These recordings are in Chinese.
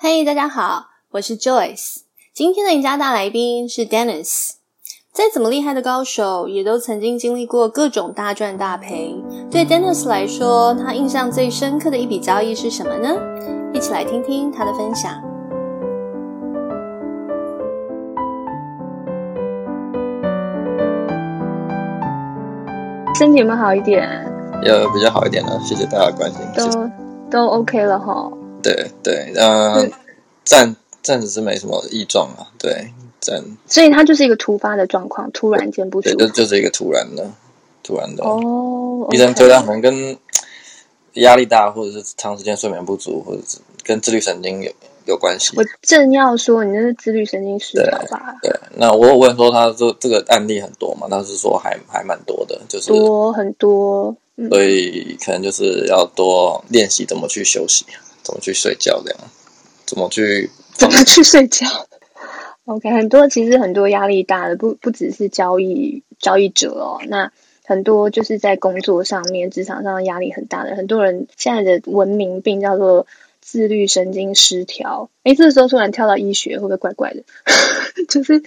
嘿，hey, 大家好，我是 Joyce。今天的赢家大来宾是 Dennis。再怎么厉害的高手，也都曾经经历过各种大赚大赔。对 Dennis 来说，他印象最深刻的一笔交易是什么呢？一起来听听他的分享。身体有没有好一点？有比较好一点了，谢谢大家关心。都谢谢都 OK 了哈。对对，嗯，暂暂时是没什么异状啊。对，暂。所以它就是一个突发的状况，突然间不舒服。对，就就是一个突然的，突然的。哦。医生推断可能跟压力大，或者是长时间睡眠不足，或者是跟自律神经有有关系。我正要说，你那是自律神经失调吧？对。对，那我有问说，他这这个案例很多嘛？他是说还还蛮多的，就是多很多。嗯、所以可能就是要多练习怎么去休息。怎么去睡觉？这样怎么去？怎么去睡觉？OK，很多其实很多压力大的，不不只是交易交易者哦。那很多就是在工作上面、职场上压力很大的，很多人现在的文明病叫做自律神经失调。诶，这个时候突然跳到医学，会不会怪怪的？就是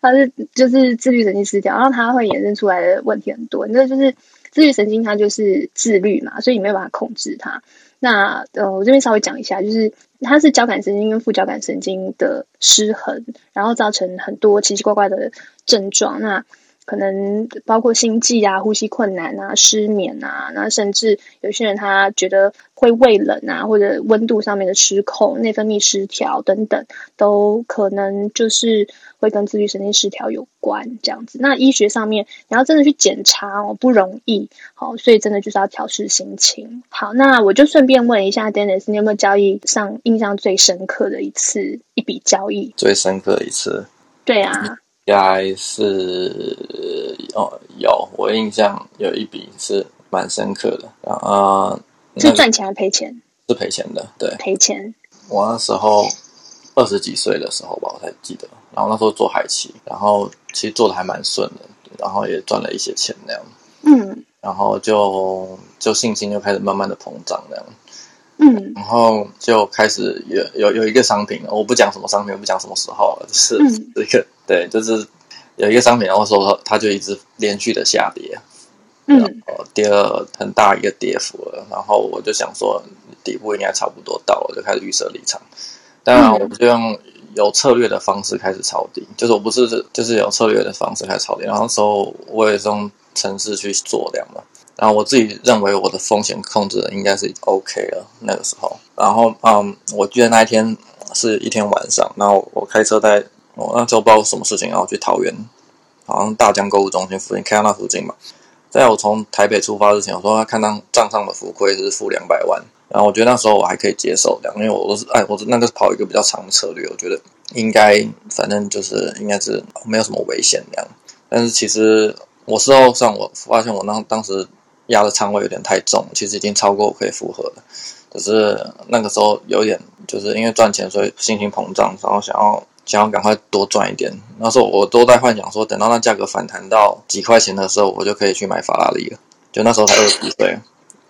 他是就是自律神经失调，然后他会衍生出来的问题很多。那就是自律神经，它就是自律嘛，所以你没有办法控制它。那呃，我这边稍微讲一下，就是它是交感神经跟副交感神经的失衡，然后造成很多奇奇怪怪的症状。那可能包括心悸啊、呼吸困难啊、失眠啊，那甚至有些人他觉得会胃冷啊，或者温度上面的失控、内分泌失调等等，都可能就是会跟自律神经失调有关这样子。那医学上面你要真的去检查哦，不容易。好，所以真的就是要调试心情。好，那我就顺便问一下，Dennis，你有没有交易上印象最深刻的一次一笔交易？最深刻的一次？对啊。应该是哦，有我印象有一笔是蛮深刻的啊，是赚钱还是赔钱？是赔钱的，对，赔钱。我那时候二十几岁的时候吧，我才记得。然后那时候做海期，然后其实做的还蛮顺的，然后也赚了一些钱那样。嗯，然后就就信心就开始慢慢的膨胀那样。嗯，然后就开始有有有一个商品，我不讲什么商品，我不讲什么时候，就是 这个、嗯、对，就是有一个商品，然后说它就一直连续的下跌，嗯，然后跌了很大一个跌幅了，然后我就想说底部应该差不多到了，就开始预设立场。当然，我就用有策略的方式开始抄底，就是我不是就是有策略的方式开始抄底，然后那时候我也是用程式去做量嘛。然后我自己认为我的风险控制的应该是 OK 了，那个时候。然后嗯，我记得那一天是一天晚上，然后我开车在我那时候不知道什么事情，然后去桃园，好像大江购物中心附近，开到那附近嘛。在我从台北出发之前，我说他看到账上的浮亏是负两百万，然后我觉得那时候我还可以接受这样，因为我都是哎，我那个跑一个比较长的策略，我觉得应该反正就是应该是没有什么危险这样。但是其实我事后上我发现我那当时。压的仓位有点太重，其实已经超过我可以负荷了。可是那个时候有点，就是因为赚钱，所以心情膨胀，然后想要想要赶快多赚一点。那时候我都在幻想说，等到那价格反弹到几块钱的时候，我就可以去买法拉利了。就那时候才二十几岁，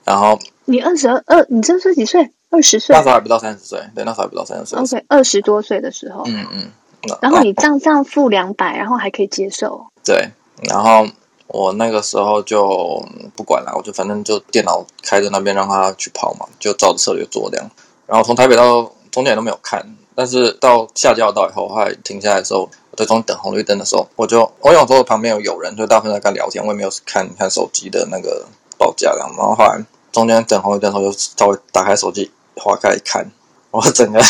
然后你二十二，你这是几岁？二十岁？那时候还不到三十岁，对，那时候还不到三十岁。OK，二十多岁的时候，嗯嗯。然后你账上负两百，然后还可以接受。对，然后。我那个时候就不管了，我就反正就电脑开着那边让他去跑嘛，就照着策略做这样。然后从台北到终点都没有看，但是到下交道以后，后来停下来的时候，我在中等红绿灯的时候，我就我有时候旁边有有人，就大部分在跟聊天，我也没有看看手机的那个报价。然后后来中间等红绿灯的时候，就稍微打开手机划开一看，我整个。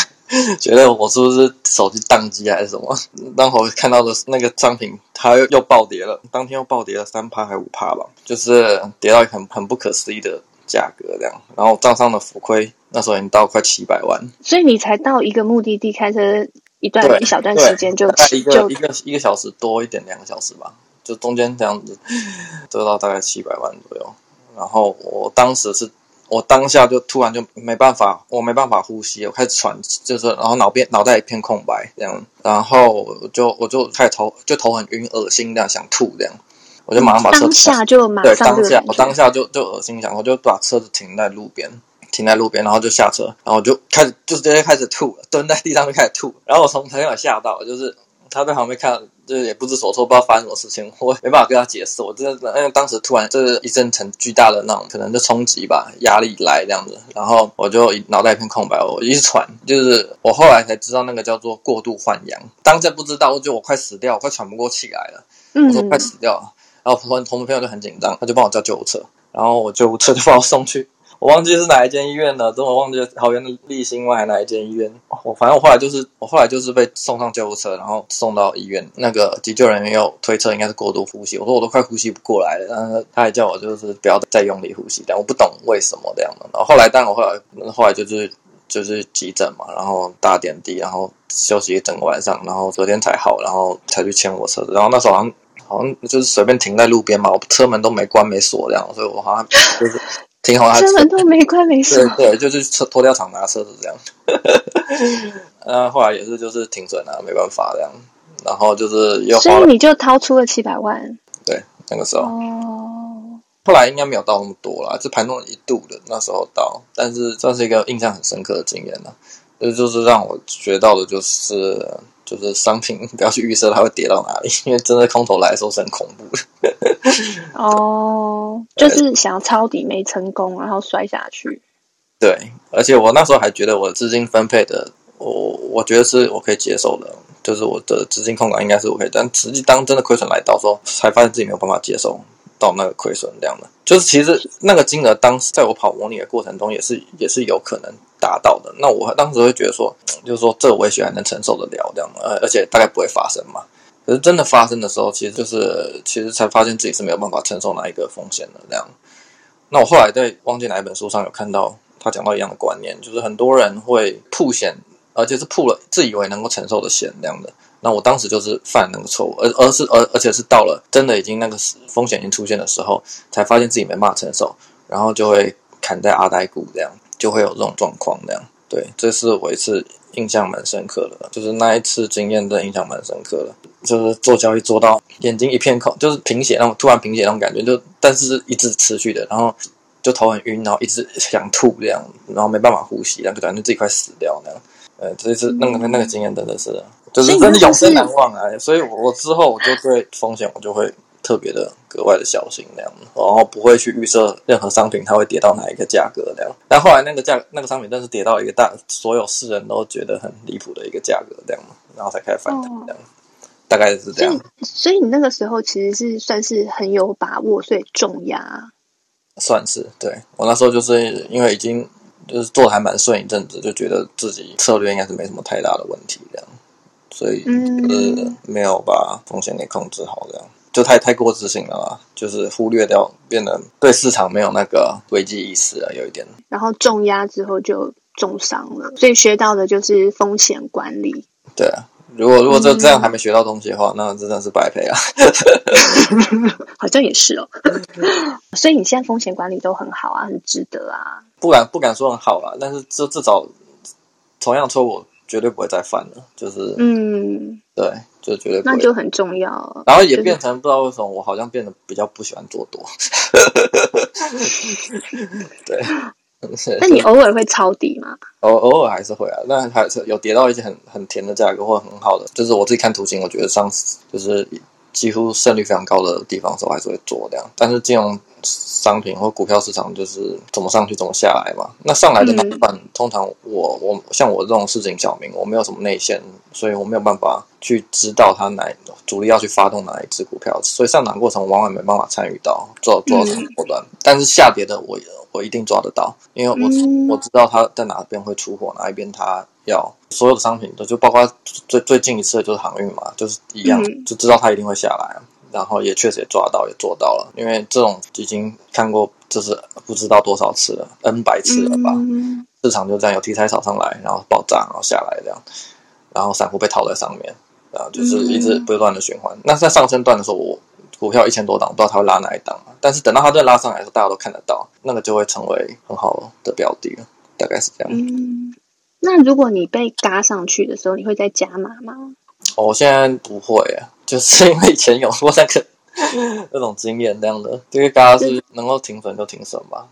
觉得我是不是手机宕机还是什么？然后看到的那个商品，它又又暴跌了，当天又暴跌了三趴还五趴吧，就是跌到很很不可思议的价格这样。然后账上的浮亏那时候已经到快七百万，所以你才到一个目的地开车一段一小段时间就一个就一个一个小时多一点两个小时吧，就中间这样子 得到大概七百万左右。然后我当时是。我当下就突然就没办法，我没办法呼吸，我开始喘，就是然后脑边脑袋一片空白这样，然后我就我就开始头就头很晕，恶心这样想吐这样，我就马上把车当下就马上对当下我当下就就恶心想，我就把车子停在路边，停在路边，然后就下车，然后我就开始就直接开始吐，蹲在地上就开始吐，然后我从朋友吓到，就是他在旁边看，就是也不知所措，不知道发生什么事情，我没办法跟他解释，我真的因为当时突然就是一阵很巨大的那种可能就冲击吧，压力来这样子，然后我就脑袋一片空白，我一直喘，就是我后来才知道那个叫做过度换氧，当下不知道，我觉得我快死掉，我快喘不过气来了，我说快死掉了，然后同同朋友就很紧张，他就帮我叫救护车。然后我救护车就把我送去，我忘记是哪一间医院了，等我忘记桃园的立新外哪一间医院。我反正我后来就是我后来就是被送上救护车，然后送到医院。那个急救人员又推测应该是过度呼吸，我说我都快呼吸不过来了，然后他还叫我就是不要再用力呼吸，但我不懂为什么这样的。然后后来，但我后来后来就是就是急诊嘛，然后打点滴，然后休息一整个晚上，然后昨天才好，然后才去牵我车子。然后那时候好像。好像就是随便停在路边嘛，我车门都没关没锁这样，所以我好像就是停好，车门都没关没锁，对对，就是车拖吊厂拿车子这样。那后来也是就是停损了，没办法这样，然后就是又所以你就掏出了七百万，对，那个时候哦，后来应该没有到那么多啦，就盘中一度的那时候到，但是算是一个印象很深刻的经验了，这就是让我学到的就是。就是商品 不要去预设它会跌到哪里，因为真的空头来的时候是很恐怖的。哦，就是想要抄底没成功，然后摔下去。对，而且我那时候还觉得我资金分配的，我我觉得是我可以接受的，就是我的资金控管应该是我可以，但实际当真的亏损来到时候，才发现自己没有办法接受到那个亏损这样的。就是其实那个金额，当时在我跑模拟的过程中，也是也是有可能。达到的，那我当时会觉得说，就是说这个我也许还能承受得了这样，呃，而且大概不会发生嘛。可是真的发生的时候，其实就是其实才发现自己是没有办法承受哪一个风险的这样。那我后来在忘记哪一本书上有看到他讲到一样的观念，就是很多人会曝险，而且是曝了自以为能够承受的险这样的。那我当时就是犯那个错误，而而是而而且是到了真的已经那个风险已经出现的时候，才发现自己没办法承受，然后就会砍在阿呆股这样。就会有这种状况，这样对，这是我一次印象蛮深刻的，就是那一次经验的印象蛮深刻的，就是做交易做到眼睛一片空，就是贫血那种突然贫血那种感觉，就但是一直持续的，然后就头很晕，然后一直 想吐这样，然后没办法呼吸，然后就感觉自己快死掉那样。呃，这一次那个那个经验真的是，就是真的永生难忘啊！所以我我之后我就对风险我就会。特别的格外的小心那样，然后不会去预设任何商品它会跌到哪一个价格那样。但后来那个价那个商品真是跌到一个大所有世人都觉得很离谱的一个价格这样，然后才开始反弹这样，哦、大概是这样。所以你那个时候其实是算是很有把握，所以重压。算是对，我那时候就是因为已经就是做的还蛮顺一阵子，就觉得自己策略应该是没什么太大的问题这样，所以就是没有把风险给控制好这样。就太太过自信了嘛，就是忽略掉，变得对市场没有那个危机意识了，有一点。然后重压之后就重伤了，所以学到的就是风险管理。对啊，如果如果这这样还没学到东西的话，嗯、那真的是白赔啊。好像也是哦。所以你现在风险管理都很好啊，很值得啊。不敢不敢说很好啦，但是至至少同样错误绝对不会再犯了，就是嗯，对。就绝对那就很重要，然后也变成不知道为什么我好像变得比较不喜欢做多，对。那你偶尔会抄底吗？偶偶尔还是会啊，但还是有跌到一些很很甜的价格或很好的，就是我自己看图形，我觉得上次就是几乎胜率非常高的地方的时候，还是会做这样。但是金融商品或股票市场就是怎么上去怎么下来嘛。那上来的那一半，嗯、通常我我像我这种市井小民，我没有什么内线，所以我没有办法去知道它哪主力要去发动哪一只股票，所以上涨过程往往没办法参与到做做波段。嗯、但是下跌的我我一定抓得到，因为我、嗯、我知道它在哪边会出货，哪一边它要所有的商品都就包括最最近一次的就是航运嘛，就是一样，嗯、就知道它一定会下来。然后也确实也抓到，也做到了。因为这种已经看过，就是不知道多少次了，N 百次了吧。嗯、市场就这样有题材炒上来，然后爆炸，然后下来这样，然后散户被套在上面，然后就是一直不断的循环。嗯、那在上升段的时候，我股票一千多档，不知道它会拉哪一档，但是等到它再拉上来的时候，大家都看得到，那个就会成为很好的标的了，大概是这样。嗯，那如果你被嘎上去的时候，你会再加码吗？我现在不会啊。就是因为以前有过那个 那种经验，那样的，这个嘎是能够停损就停损吧。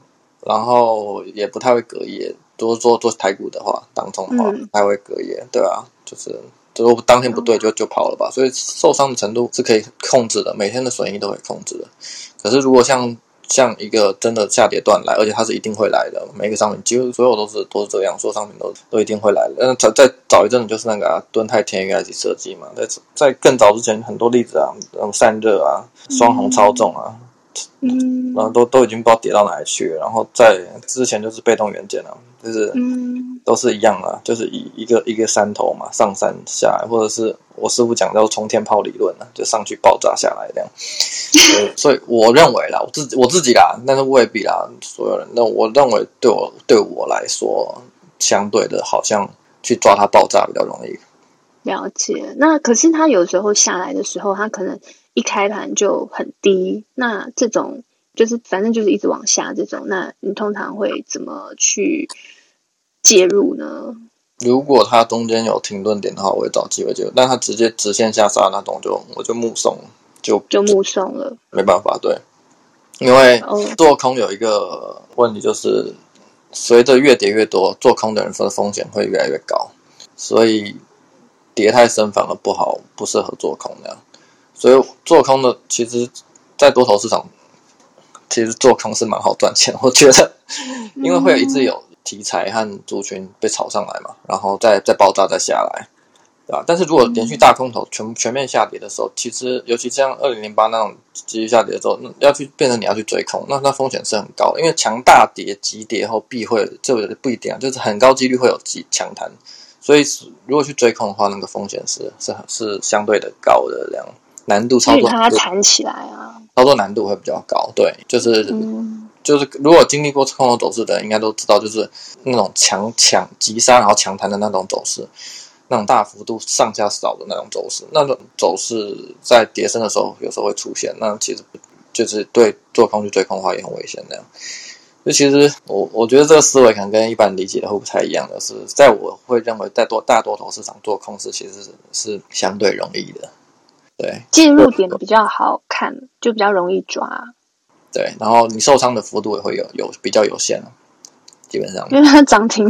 然后也不太会隔夜。多做做台股的话，当中的话，不太会隔夜，对啊，就是如果当天不对就就跑了吧。所以受伤的程度是可以控制的，每天的损益都可以控制的。可是如果像像一个真的下跌段来，而且它是一定会来的，每个商品几乎所有都是都是这样，所有商品都都一定会来的。嗯，再再早一阵子就是那个啊，敦泰天宇 IC 设计嘛，在在更早之前很多例子啊，那种散热啊，双红超重啊。嗯，然后都都已经不知道跌到哪里去了，然后在之前就是被动元件了，就是嗯，都是一样啊，就是一一个一个山头嘛，上山下来，或者是我师傅讲叫冲天炮理论啊，就上去爆炸下来这样。所以我认为啦，我自己我自己啦，但是未必啦，所有人，那我认为对我对我来说，相对的，好像去抓它爆炸比较容易。了解，那可是它有时候下来的时候，它可能。一开盘就很低，那这种就是反正就是一直往下这种，那你通常会怎么去介入呢？如果它中间有停顿点的话，我会找机会介入。但它直接直线下杀那种就，就我就目送，就就目送了，没办法，对，因为做空有一个问题，就是随着越跌越多，做空的人分风险会越来越高，所以跌太深反而不好，不适合做空那样。所以做空的，其实，在多头市场，其实做空是蛮好赚钱。我觉得，因为会有一直有题材和族群被炒上来嘛，然后再再爆炸再下来，对吧？但是如果连续大空头全全面下跌的时候，其实尤其像二零零八那种急剧下跌的时候，要去变成你要去追空，那那风险是很高，因为强大跌急跌后必会，这个不一定啊，就是很高几率会有急强弹，所以如果去追空的话，那个风险是是是相对的高的这样。难度操作，它弹起来啊！操作难度会比较高，对，就是、嗯、就是，如果经历过空头走势的人，应该都知道，就是那种强强急杀然后强弹的那种走势，那种大幅度上下扫的那种走势，那种走势在跌升的时候有时候会出现，那其实就是对做空去追空的话也很危险那样。就其实我我觉得这个思维可能跟一般理解的会不太一样的是，在我会认为在多大多头市场做空是其实是是相对容易的。对，进入点比较好看，就比较容易抓。对，然后你受伤的幅度也会有有比较有限，基本上，因为它涨停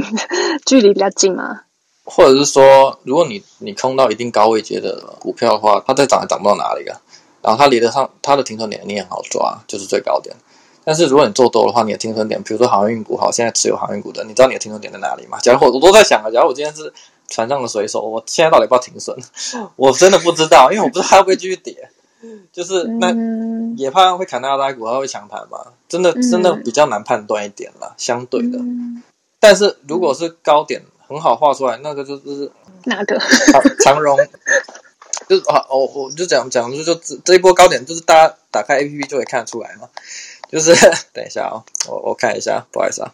距离比较近嘛。或者是说，如果你你空到一定高位阶的股票的话，它再涨也涨不到哪里啊。然后它离得上它的停损点，你也很好抓，就是最高点。但是如果你做多的话，你的停损点，比如说航运股，好，现在持有航运股的，你知道你的停损点在哪里吗？假如我我都在想啊，假如我今天是。船上的水手，我现在到底要不要停损？我真的不知道，因为我不知道它会不会继续跌。就是那也怕会砍到拉股，它会强盘嘛？真的真的比较难判断一点了，相对的。但是如果是高点很好画出来，那个就是哪个长荣？就是啊，我我就讲讲，就就这一波高点，就是大家打开 APP 就可以看得出来嘛。就是 等一下啊、哦，我我看一下，不好意思啊。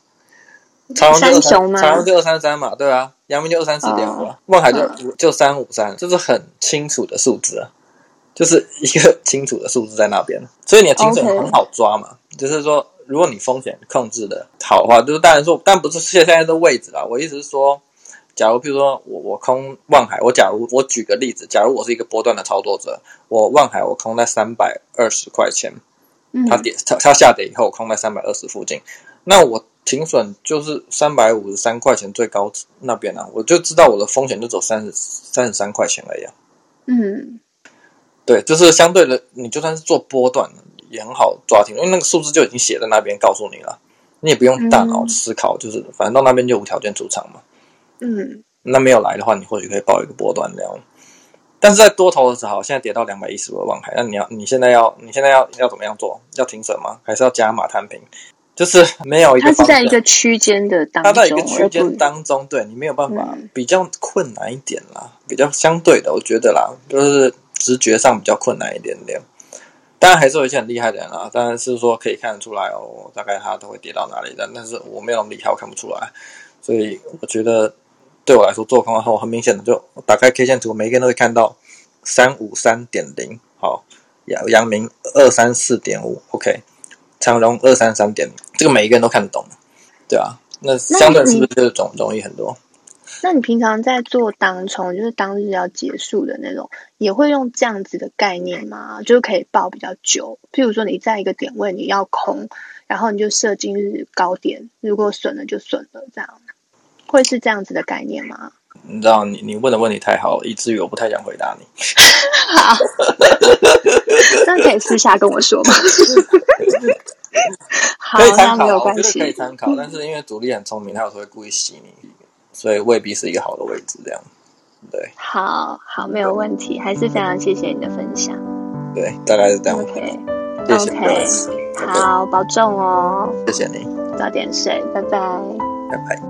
长荣就二三，长荣就二三三嘛，对啊，阳明就二三四点五，望海就五就三五三，就是很清楚的数字啊，就是一个 清楚的数字在那边，所以你的精准很好抓嘛。Okay. 就是说，如果你风险控制的好的话，就是当然说，但不是现在的位置啦。我意思是说，假如譬如说我我空望海，我假如我举个例子，假如我是一个波段的操作者，我望海我空在三百二十块钱，它跌它它下跌以后，我空在三百二十附近，那我。停损就是三百五十三块钱最高那边啊，我就知道我的风险就走三十三十三块钱而已啊。嗯，对，就是相对的，你就算是做波段也很好抓停，因为那个数字就已经写在那边告诉你了，你也不用大脑思考，嗯、就是反正到那边就无条件出场嘛。嗯，那没有来的话，你或许可以报一个波段这样。但是在多头的时候，现在跌到两百一十五万海，那你要你现在要你现在要要怎么样做？要停损吗？还是要加码摊平？就是没有一个，它是在一个区间的当中，它在一个区间当中，对你没有办法，比较困难一点啦，比较相对的，我觉得啦，就是直觉上比较困难一点点。当然还是有一些很厉害的人啦，当然是说可以看得出来哦，大概它都会跌到哪里的，但是我没有那么厉害，我看不出来，所以我觉得对我来说做空的话，很明显的就打开 K 线图，每一个人都会看到三五三点零，好，阳阳明二三四点五，OK。长荣二三三点，这个每一个人都看得懂，对啊，那相对是不是就容容易很多？那你平常在做当冲，就是当日要结束的那种，也会用这样子的概念吗？就是可以报比较久，譬如说你在一个点位你要空，然后你就设今日高点，如果损了就损了，这样会是这样子的概念吗？你知道，你你问的问题太好了，以至于我不太想回答你。好，那可以私下跟我说吗？好，可以参考，那没有关系，可以参考。但是因为主力很聪明，他有时候会故意洗你，所以未必是一个好的位置。这样，对，好好，没有问题，还是非常谢谢你的分享。对，大概是这样。OK，谢谢 OK，好，保重哦。谢谢你，早点睡，拜拜，拜拜。